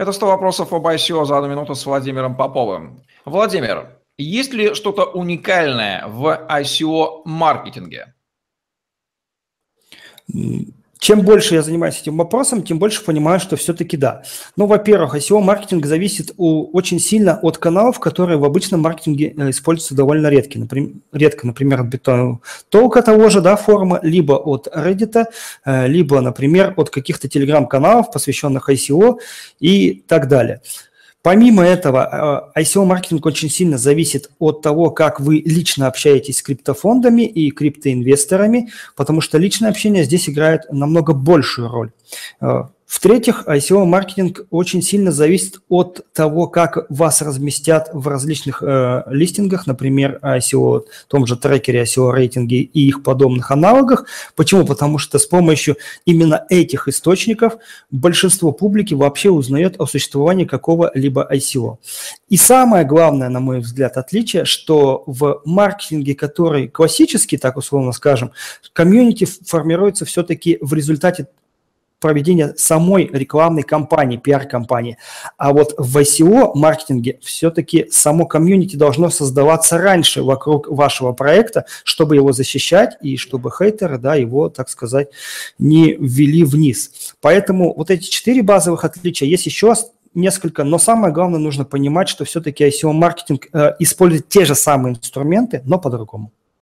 Это 100 вопросов об ICO за одну минуту с Владимиром Поповым. Владимир, есть ли что-то уникальное в ICO-маркетинге? Чем больше я занимаюсь этим вопросом, тем больше понимаю, что все-таки да. Ну, во-первых, SEO-маркетинг зависит у, очень сильно от каналов, которые в обычном маркетинге э, используются довольно редко. Например, редко, например, от толка того же, да, форума, либо от Reddit, э, либо, например, от каких-то телеграм-каналов, посвященных ICO и так далее. Помимо этого, э, ICO-маркетинг очень сильно зависит от того, как вы лично общаетесь с криптофондами и криптоинвесторами, потому что личное общение здесь играет намного большую роль. В-третьих, ICO-маркетинг очень сильно зависит от того, как вас разместят в различных э, листингах, например, ICO, том же трекере, ICO-рейтинге и их подобных аналогах. Почему? Потому что с помощью именно этих источников большинство публики вообще узнает о существовании какого-либо ICO. И самое главное, на мой взгляд, отличие, что в маркетинге, который классический, так условно скажем, комьюнити формируется все-таки в результате проведения самой рекламной кампании, пиар-кампании. А вот в SEO-маркетинге все-таки само комьюнити должно создаваться раньше вокруг вашего проекта, чтобы его защищать и чтобы хейтеры да, его, так сказать, не ввели вниз. Поэтому вот эти четыре базовых отличия. Есть еще несколько, но самое главное нужно понимать, что все-таки SEO-маркетинг э, использует те же самые инструменты, но по-другому.